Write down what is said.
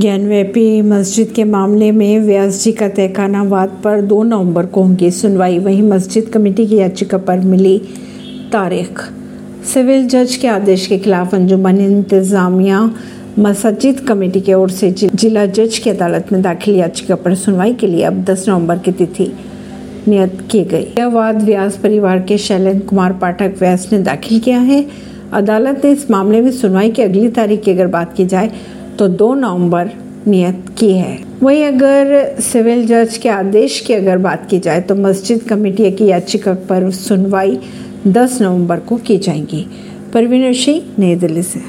ज्ञानव्यापी मस्जिद के मामले में व्यास जी का तहखाना वाद पर 2 नवंबर को होंगी सुनवाई। वहीं मस्जिद कमेटी की याचिका पर मिली तारीख। सिविल जज के आदेश के खिलाफ अंजुमन इंतजामिया मस्जिद कमेटी की ओर से जिला जज की अदालत में दाखिल याचिका पर सुनवाई के लिए अब 10 नवंबर की तिथि नियत की गई। यह वाद व्यास परिवार के शैलेंद्र कुमार पाठक व्यास ने दाखिल किया है। अदालत ने इस मामले में सुनवाई की अगली तारीख की अगर बात की जाए तो दो नवंबर नियत की है। वहीं अगर सिविल जज के आदेश की अगर बात की जाए तो मस्जिद कमेटी की याचिका पर सुनवाई 10 नवंबर को की जाएगी। परवीन सिंह, नई दिल्ली से।